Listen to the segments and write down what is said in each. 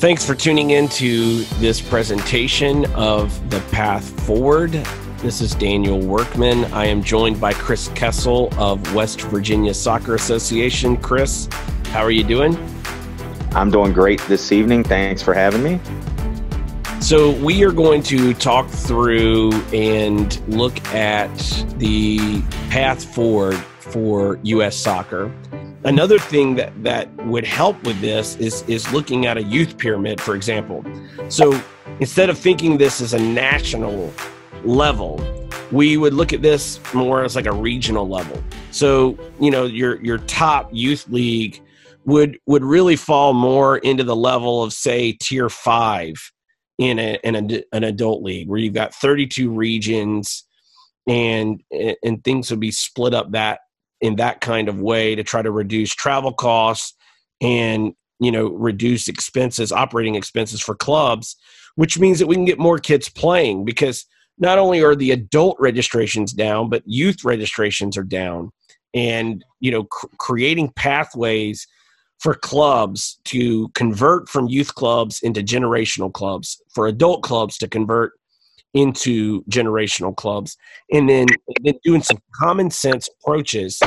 Thanks for tuning in to this presentation of The Path Forward. This is Daniel Workman. I am joined by Chris Kessel of West Virginia Soccer Association. Chris, how are you doing? I'm doing great this evening. Thanks for having me. So, we are going to talk through and look at the path forward for U.S. soccer. Another thing that, that would help with this is, is looking at a youth pyramid, for example. So, instead of thinking this as a national level, we would look at this more as like a regional level. So, you know, your your top youth league would would really fall more into the level of say tier 5 in a in a, an adult league where you've got 32 regions and and things would be split up that in that kind of way to try to reduce travel costs and you know reduce expenses operating expenses for clubs which means that we can get more kids playing because not only are the adult registrations down but youth registrations are down. And you know cr- creating pathways for clubs to convert from youth clubs into generational clubs for adult clubs to convert into generational clubs and then, and then doing some common sense approaches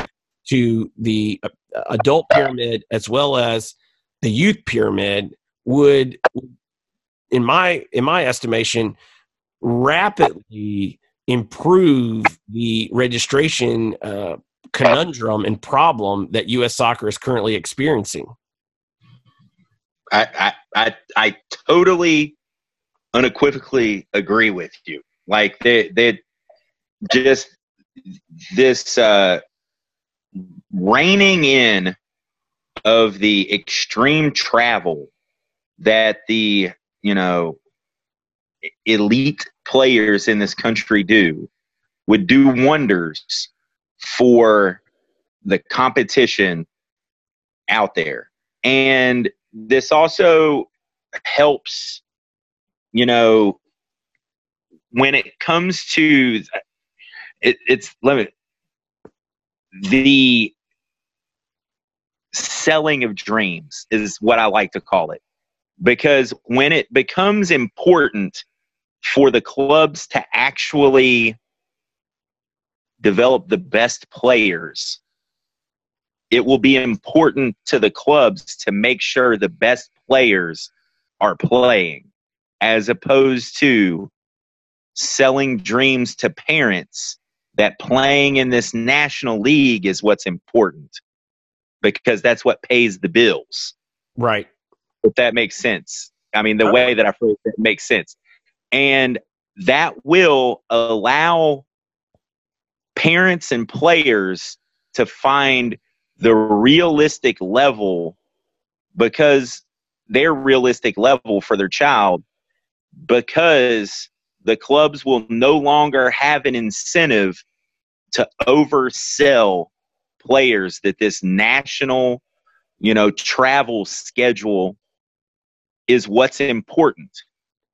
to the uh, adult pyramid as well as the youth pyramid would in my in my estimation rapidly improve the registration uh, conundrum and problem that U.S. soccer is currently experiencing. I, I, I, I totally unequivocally agree with you. Like they, they just this uh, reining in of the extreme travel that the you know elite players in this country do would do wonders for the competition out there and this also helps you know when it comes to it, it's let me the selling of dreams is what I like to call it. Because when it becomes important for the clubs to actually develop the best players, it will be important to the clubs to make sure the best players are playing as opposed to selling dreams to parents that playing in this national league is what's important because that's what pays the bills. Right. If that makes sense. I mean, the way that I phrase it makes sense. And that will allow parents and players to find the realistic level because their realistic level for their child because the clubs will no longer have an incentive to oversell players that this national, you know, travel schedule is what's important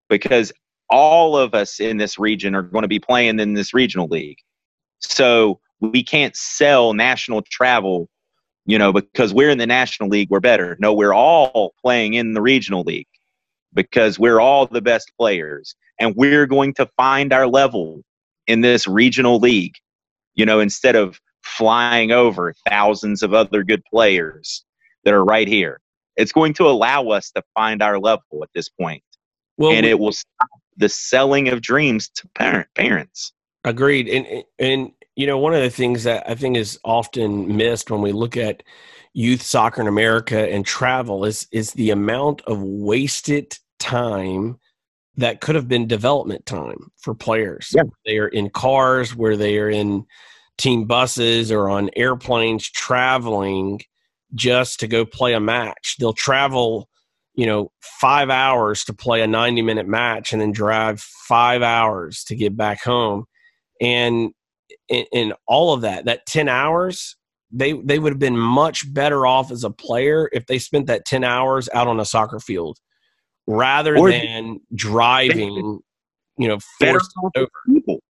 because all of us in this region are going to be playing in this regional league. So we can't sell national travel, you know, because we're in the national league, we're better. No, we're all playing in the regional league because we're all the best players and we're going to find our level in this regional league you know instead of flying over thousands of other good players that are right here. It's going to allow us to find our level at this point. Well, and we, it will stop the selling of dreams to parent parents. Agreed. And and you know one of the things that i think is often missed when we look at youth soccer in America and travel is is the amount of wasted time that could have been development time for players. Yeah. They are in cars, where they are in team buses or on airplanes traveling just to go play a match. They'll travel, you know, five hours to play a 90 minute match and then drive five hours to get back home. And in, in all of that, that 10 hours they they would have been much better off as a player if they spent that 10 hours out on a soccer field rather or than driving you know better off, people.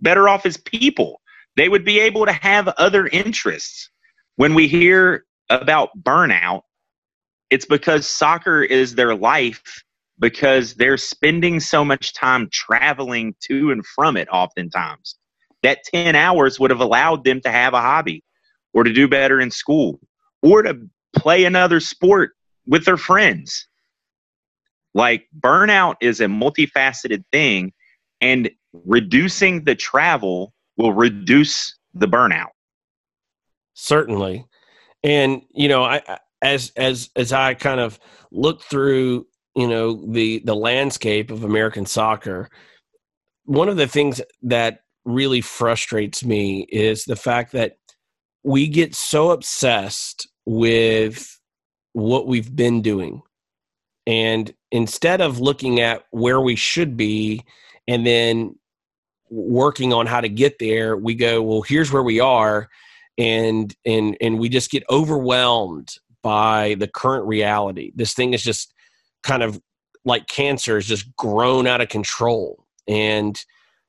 better off as people they would be able to have other interests when we hear about burnout It's because soccer is their life because they're spending so much time traveling to and from it oftentimes. That 10 hours would have allowed them to have a hobby or to do better in school or to play another sport with their friends. Like burnout is a multifaceted thing, and reducing the travel will reduce the burnout. Certainly. And you know, I as as as I kind of look through, you know, the the landscape of American soccer, one of the things that really frustrates me is the fact that we get so obsessed with what we've been doing. And instead of looking at where we should be and then working on how to get there, we go, well, here's where we are. And and and we just get overwhelmed by the current reality. This thing is just kind of like cancer is just grown out of control. And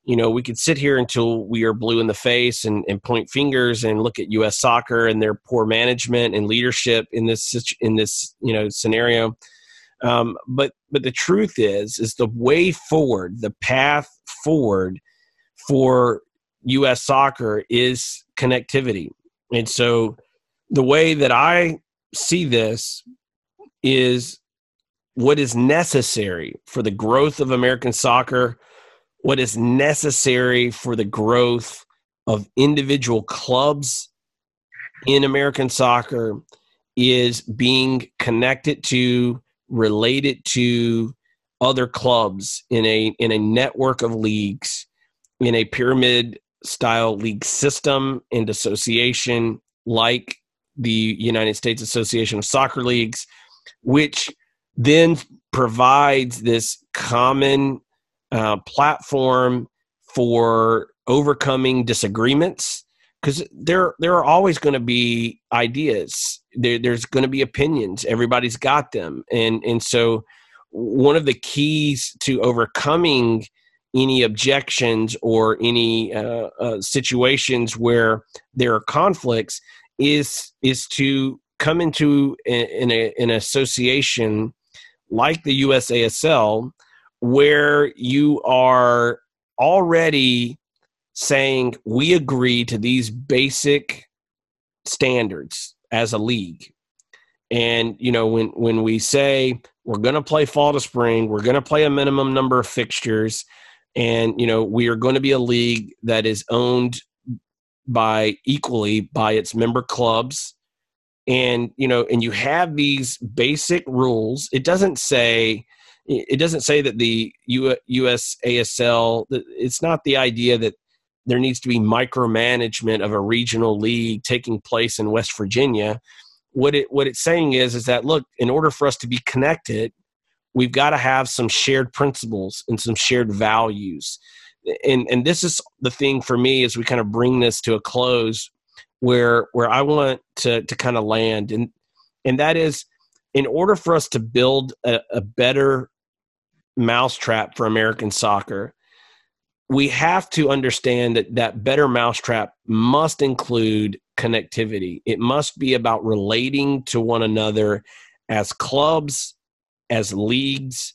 you know, we could sit here until we are blue in the face and, and point fingers and look at U.S. soccer and their poor management and leadership in this in this you know scenario. Um, but but the truth is, is the way forward, the path forward for U.S. soccer is connectivity, and so the way that I see this is what is necessary for the growth of American soccer what is necessary for the growth of individual clubs in American soccer is being connected to, related to other clubs in a in a network of leagues, in a pyramid style league system and association like the United States Association of Soccer Leagues, which then provides this common uh, platform for overcoming disagreements because there there are always going to be ideas. There, there's going to be opinions. Everybody's got them. And and so one of the keys to overcoming any objections or any uh, uh, situations where there are conflicts is is to come into an, an association like the USASL where you are already saying we agree to these basic standards as a league. And you know when when we say we're going to play fall to spring we're going to play a minimum number of fixtures and you know we are going to be a league that is owned by equally by its member clubs and you know and you have these basic rules it doesn't say it doesn't say that the US ASL, it's not the idea that there needs to be micromanagement of a regional league taking place in West Virginia. What it what it's saying is is that look, in order for us to be connected, we've got to have some shared principles and some shared values. And and this is the thing for me as we kind of bring this to a close where where I want to to kind of land and and that is in order for us to build a, a better mousetrap for American soccer, we have to understand that that better mousetrap must include connectivity. It must be about relating to one another as clubs, as leagues,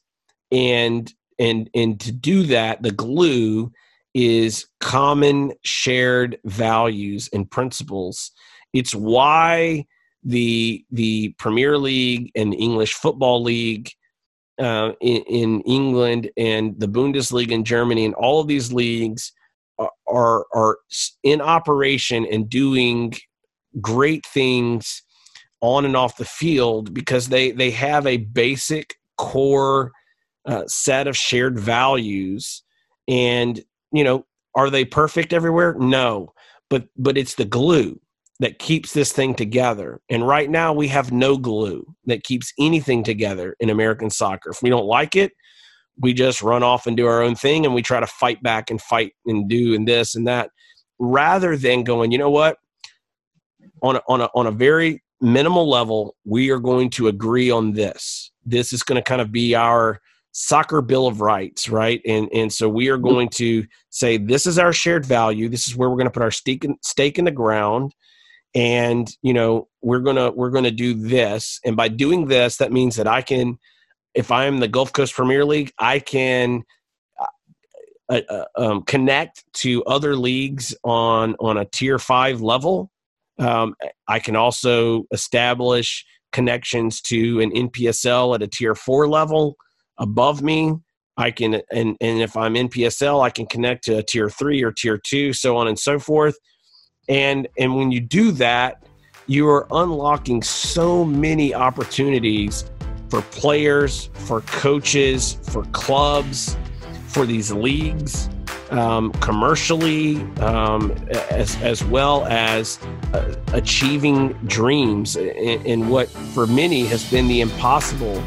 and and and to do that, the glue is common shared values and principles. It's why the the Premier League and English Football League uh, in, in, England and the Bundesliga in Germany and all of these leagues are, are, in operation and doing great things on and off the field because they they have a basic core uh, set of shared values. And you know are they perfect everywhere? No. But but it's the glue that keeps this thing together. And right now, we have no glue that keeps anything together in American soccer. If we don't like it, we just run off and do our own thing and we try to fight back and fight and do and this and that rather than going, you know what? On a, on a, on a very minimal level, we are going to agree on this. This is going to kind of be our soccer bill of rights, right? And and so we are going to say this is our shared value. This is where we're going to put our stake in, stake in the ground and you know we're gonna we're gonna do this. And by doing this that means that i can if i'm the gulf coast premier league i can uh, uh, uh um, connect to other leagues on on a tier five level. Um, i can also establish connections to an npsl at a tier four level above me. I can and and if i'm npsl i can connect to a tier three or tier two so on and so forth and and when you do that you are unlocking so many opportunities for players for coaches for clubs for these leagues um, commercially um, as, as well as uh, achieving dreams. In, in what for many has been the impossible